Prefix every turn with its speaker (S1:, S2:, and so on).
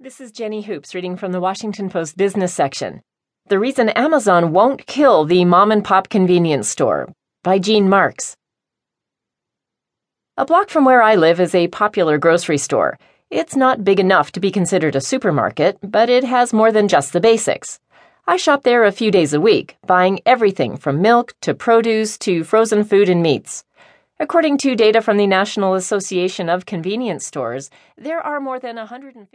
S1: This is Jenny Hoops reading from the Washington Post business section. The reason Amazon won't kill the mom and pop convenience store by Gene Marks. A block from where I live is a popular grocery store. It's not big enough to be considered a supermarket, but it has more than just the basics. I shop there a few days a week, buying everything from milk to produce to frozen food and meats. According to data from the National Association of Convenience Stores, there are more than 150